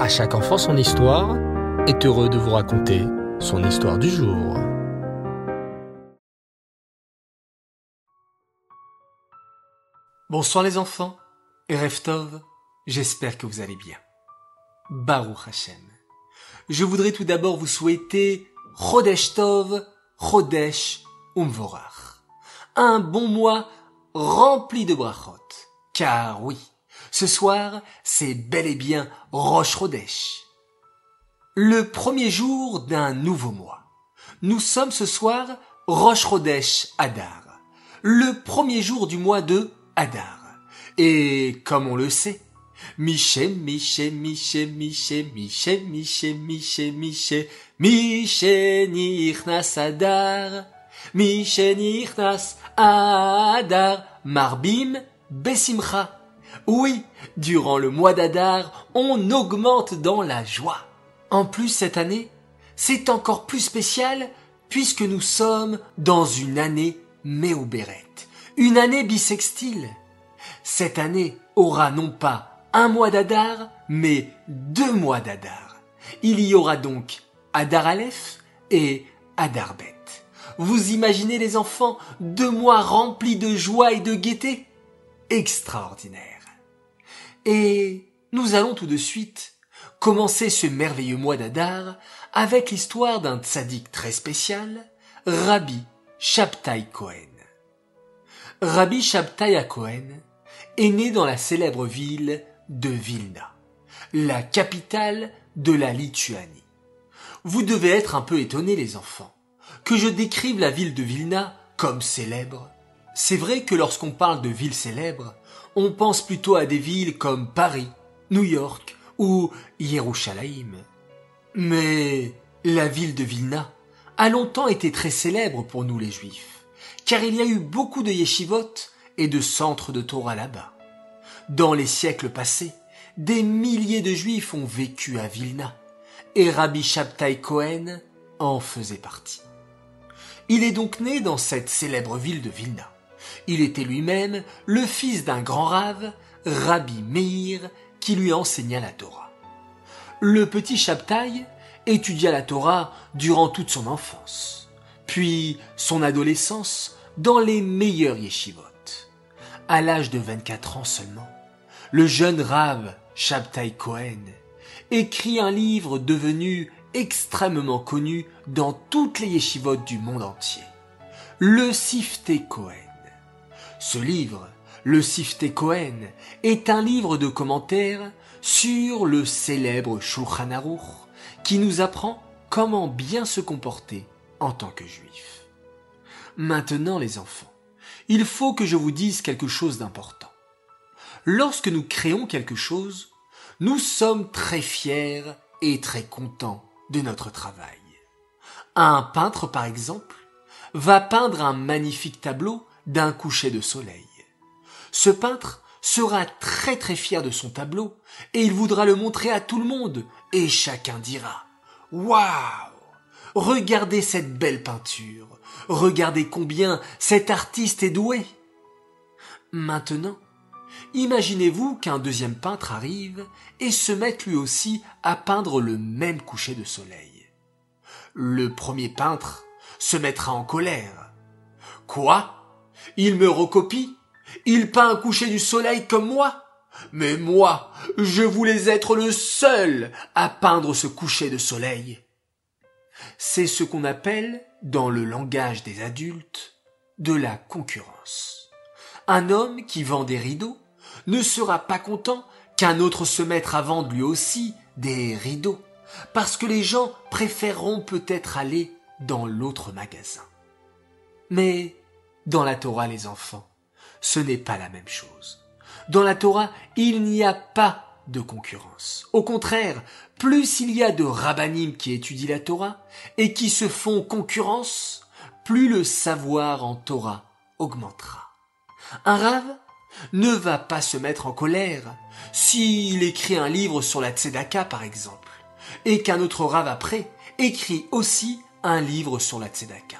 À chaque enfant son histoire est heureux de vous raconter son histoire du jour. Bonsoir les enfants, et Reftov, j'espère que vous allez bien. Baruch Hashem. Je voudrais tout d'abord vous souhaiter Chodesh Tov, Chodesh Umvorach. Un bon mois rempli de brachot. Car oui, ce soir, c'est bel et bien Rosh Chodesh. Le premier jour d'un nouveau mois. Nous sommes ce soir Rosh Chodesh Adar. Le premier jour du mois de Adar. Et comme on le sait, Miché, Miché, Miché, Miché, Miché, Miché, Miché, Miché, Miché, Nichnas Adar, Miché, Nichnas Adar, Marbim, Besimcha. Oui, durant le mois d'Adar, on augmente dans la joie. En plus, cette année, c'est encore plus spécial puisque nous sommes dans une année Méouberet, une année bissextile. Cette année aura non pas un mois d'Adar, mais deux mois d'Adar. Il y aura donc Adar Aleph et Adar Bet. Vous imaginez les enfants deux mois remplis de joie et de gaieté Extraordinaire. Et nous allons tout de suite commencer ce merveilleux mois d'Adar avec l'histoire d'un tzaddik très spécial, Rabbi Shabtai Cohen. Rabbi Shabtai Cohen est né dans la célèbre ville de Vilna, la capitale de la Lituanie. Vous devez être un peu étonnés les enfants, que je décrive la ville de Vilna comme célèbre. C'est vrai que lorsqu'on parle de ville célèbre, on pense plutôt à des villes comme Paris, New York ou Yerushalayim. Mais la ville de Vilna a longtemps été très célèbre pour nous les juifs, car il y a eu beaucoup de yeshivot et de centres de Torah là-bas. Dans les siècles passés, des milliers de juifs ont vécu à Vilna, et Rabbi Shabtai Cohen en faisait partie. Il est donc né dans cette célèbre ville de Vilna. Il était lui-même le fils d'un grand rave, Rabbi Meir, qui lui enseigna la Torah. Le petit Shabtai étudia la Torah durant toute son enfance, puis son adolescence dans les meilleurs yeshivot. À l'âge de 24 ans seulement, le jeune rave Shabtai Cohen écrit un livre devenu extrêmement connu dans toutes les yeshivot du monde entier, le Sifte Cohen. Ce livre, le Sifte Cohen, est un livre de commentaires sur le célèbre Shulchan Aruch, qui nous apprend comment bien se comporter en tant que juif. Maintenant les enfants, il faut que je vous dise quelque chose d'important. Lorsque nous créons quelque chose, nous sommes très fiers et très contents de notre travail. Un peintre, par exemple, va peindre un magnifique tableau d'un coucher de soleil. Ce peintre sera très très fier de son tableau et il voudra le montrer à tout le monde et chacun dira Waouh Regardez cette belle peinture. Regardez combien cet artiste est doué. Maintenant, imaginez-vous qu'un deuxième peintre arrive et se mette lui aussi à peindre le même coucher de soleil. Le premier peintre se mettra en colère. Quoi? Il me recopie. Il peint un coucher du soleil comme moi. Mais moi, je voulais être le seul à peindre ce coucher de soleil. C'est ce qu'on appelle, dans le langage des adultes, de la concurrence. Un homme qui vend des rideaux ne sera pas content qu'un autre se mette à vendre lui aussi des rideaux, parce que les gens préféreront peut-être aller dans l'autre magasin. Mais dans la Torah, les enfants, ce n'est pas la même chose. Dans la Torah, il n'y a pas de concurrence. Au contraire, plus il y a de rabbinim qui étudient la Torah et qui se font concurrence, plus le savoir en Torah augmentera. Un rave ne va pas se mettre en colère s'il écrit un livre sur la tzedaka par exemple, et qu'un autre rave après écrit aussi un livre sur la tzedaka.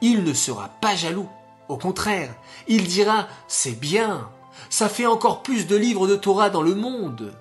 Il ne sera pas jaloux au contraire, il dira C'est bien, ça fait encore plus de livres de Torah dans le monde.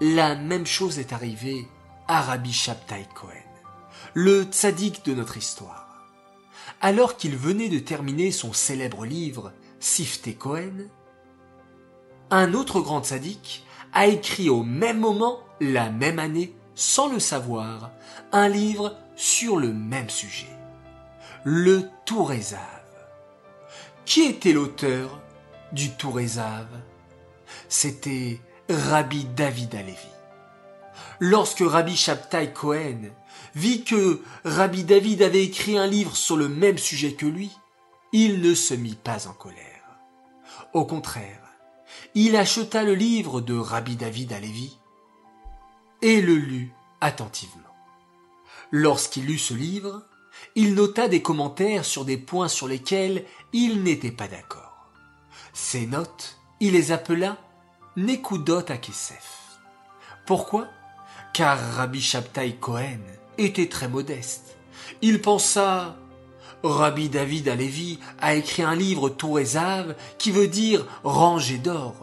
la même chose est arrivée à Rabbi Shabtai Cohen, le tzaddik de notre histoire. Alors qu'il venait de terminer son célèbre livre Sifte Cohen, un autre grand tzaddik a écrit au même moment, la même année, sans le savoir, un livre sur le même sujet. Le Tourézave. Qui était l'auteur du Tourézave C'était Rabbi David Alevi. Lorsque Rabbi Shabtai Cohen vit que Rabbi David avait écrit un livre sur le même sujet que lui, il ne se mit pas en colère. Au contraire, il acheta le livre de Rabbi David Alevi et le lut attentivement. Lorsqu'il lut ce livre, il nota des commentaires sur des points sur lesquels il n'était pas d'accord. Ces notes, il les appela Nekudot Akesef. Pourquoi? Car Rabbi Shabtai Cohen était très modeste. Il pensa Rabbi David Alevi a écrit un livre Tourézave qui veut dire rangée d'or.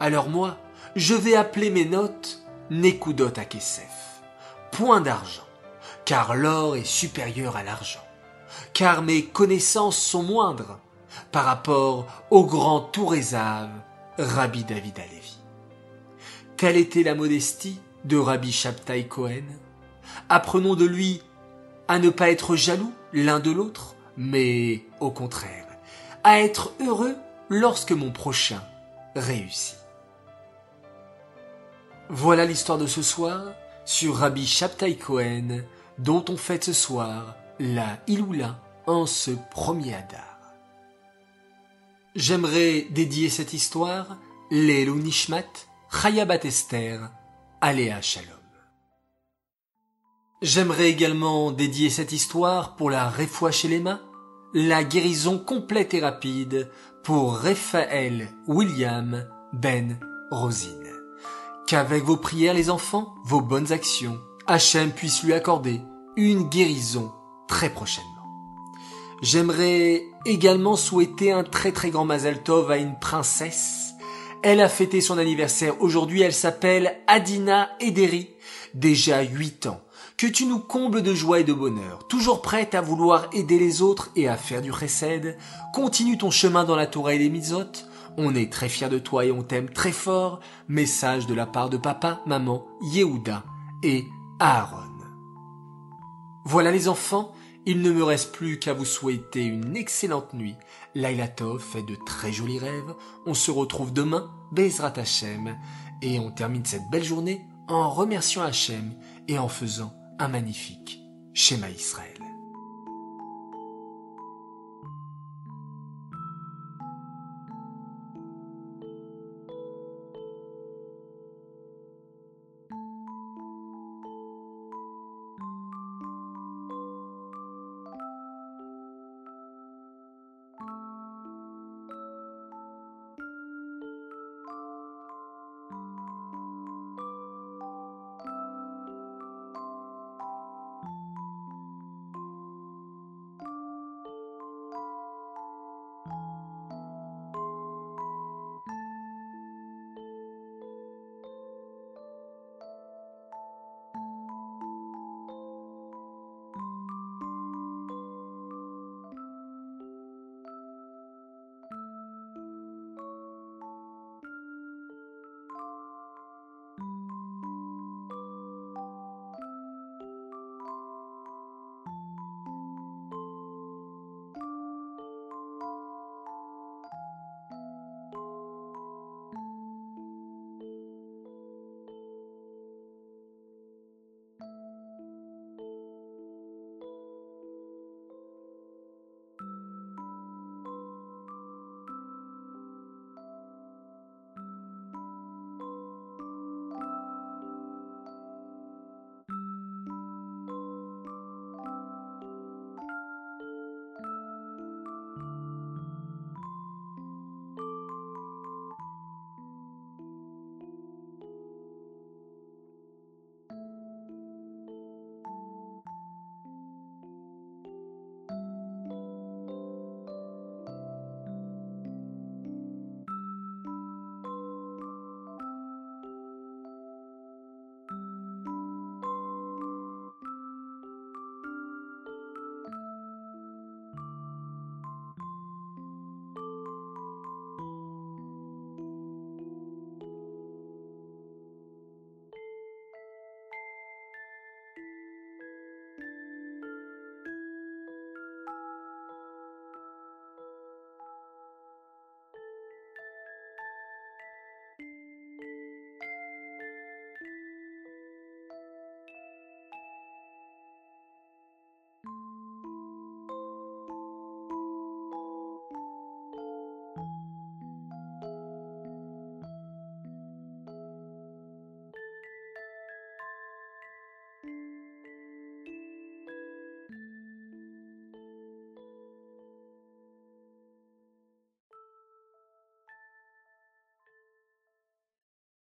Alors moi, je vais appeler mes notes Nekudot Akesef. Point d'argent car l'or est supérieur à l'argent, car mes connaissances sont moindres par rapport au grand Tourézave, Rabbi David Alevi. Telle était la modestie de Rabbi Shabtai Cohen. Apprenons de lui à ne pas être jaloux l'un de l'autre, mais au contraire, à être heureux lorsque mon prochain réussit. Voilà l'histoire de ce soir sur Rabbi Shabtai Cohen, dont on fête ce soir la Iloula en ce premier Hadar. J'aimerais dédier cette histoire Lelo Nishmat, Chayabat Esther, Aléa Shalom. J'aimerais également dédier cette histoire pour la Refoua Shelema, la guérison complète et rapide pour Raphaël William Ben Rosine. Qu'avec vos prières les enfants, vos bonnes actions, Hachem puisse lui accorder une guérison très prochainement. J'aimerais également souhaiter un très très grand Mazel Tov à une princesse. Elle a fêté son anniversaire aujourd'hui, elle s'appelle Adina Ederi, déjà 8 ans. Que tu nous combles de joie et de bonheur, toujours prête à vouloir aider les autres et à faire du chesed. Continue ton chemin dans la Torah et les Mitzot. On est très fiers de toi et on t'aime très fort. Message de la part de papa, maman, Yehuda et Aaron. Voilà les enfants, il ne me reste plus qu'à vous souhaiter une excellente nuit. Laila Tov fait de très jolis rêves. On se retrouve demain, Bezrat Hashem, et on termine cette belle journée en remerciant Hachem et en faisant un magnifique schéma Israël. うん。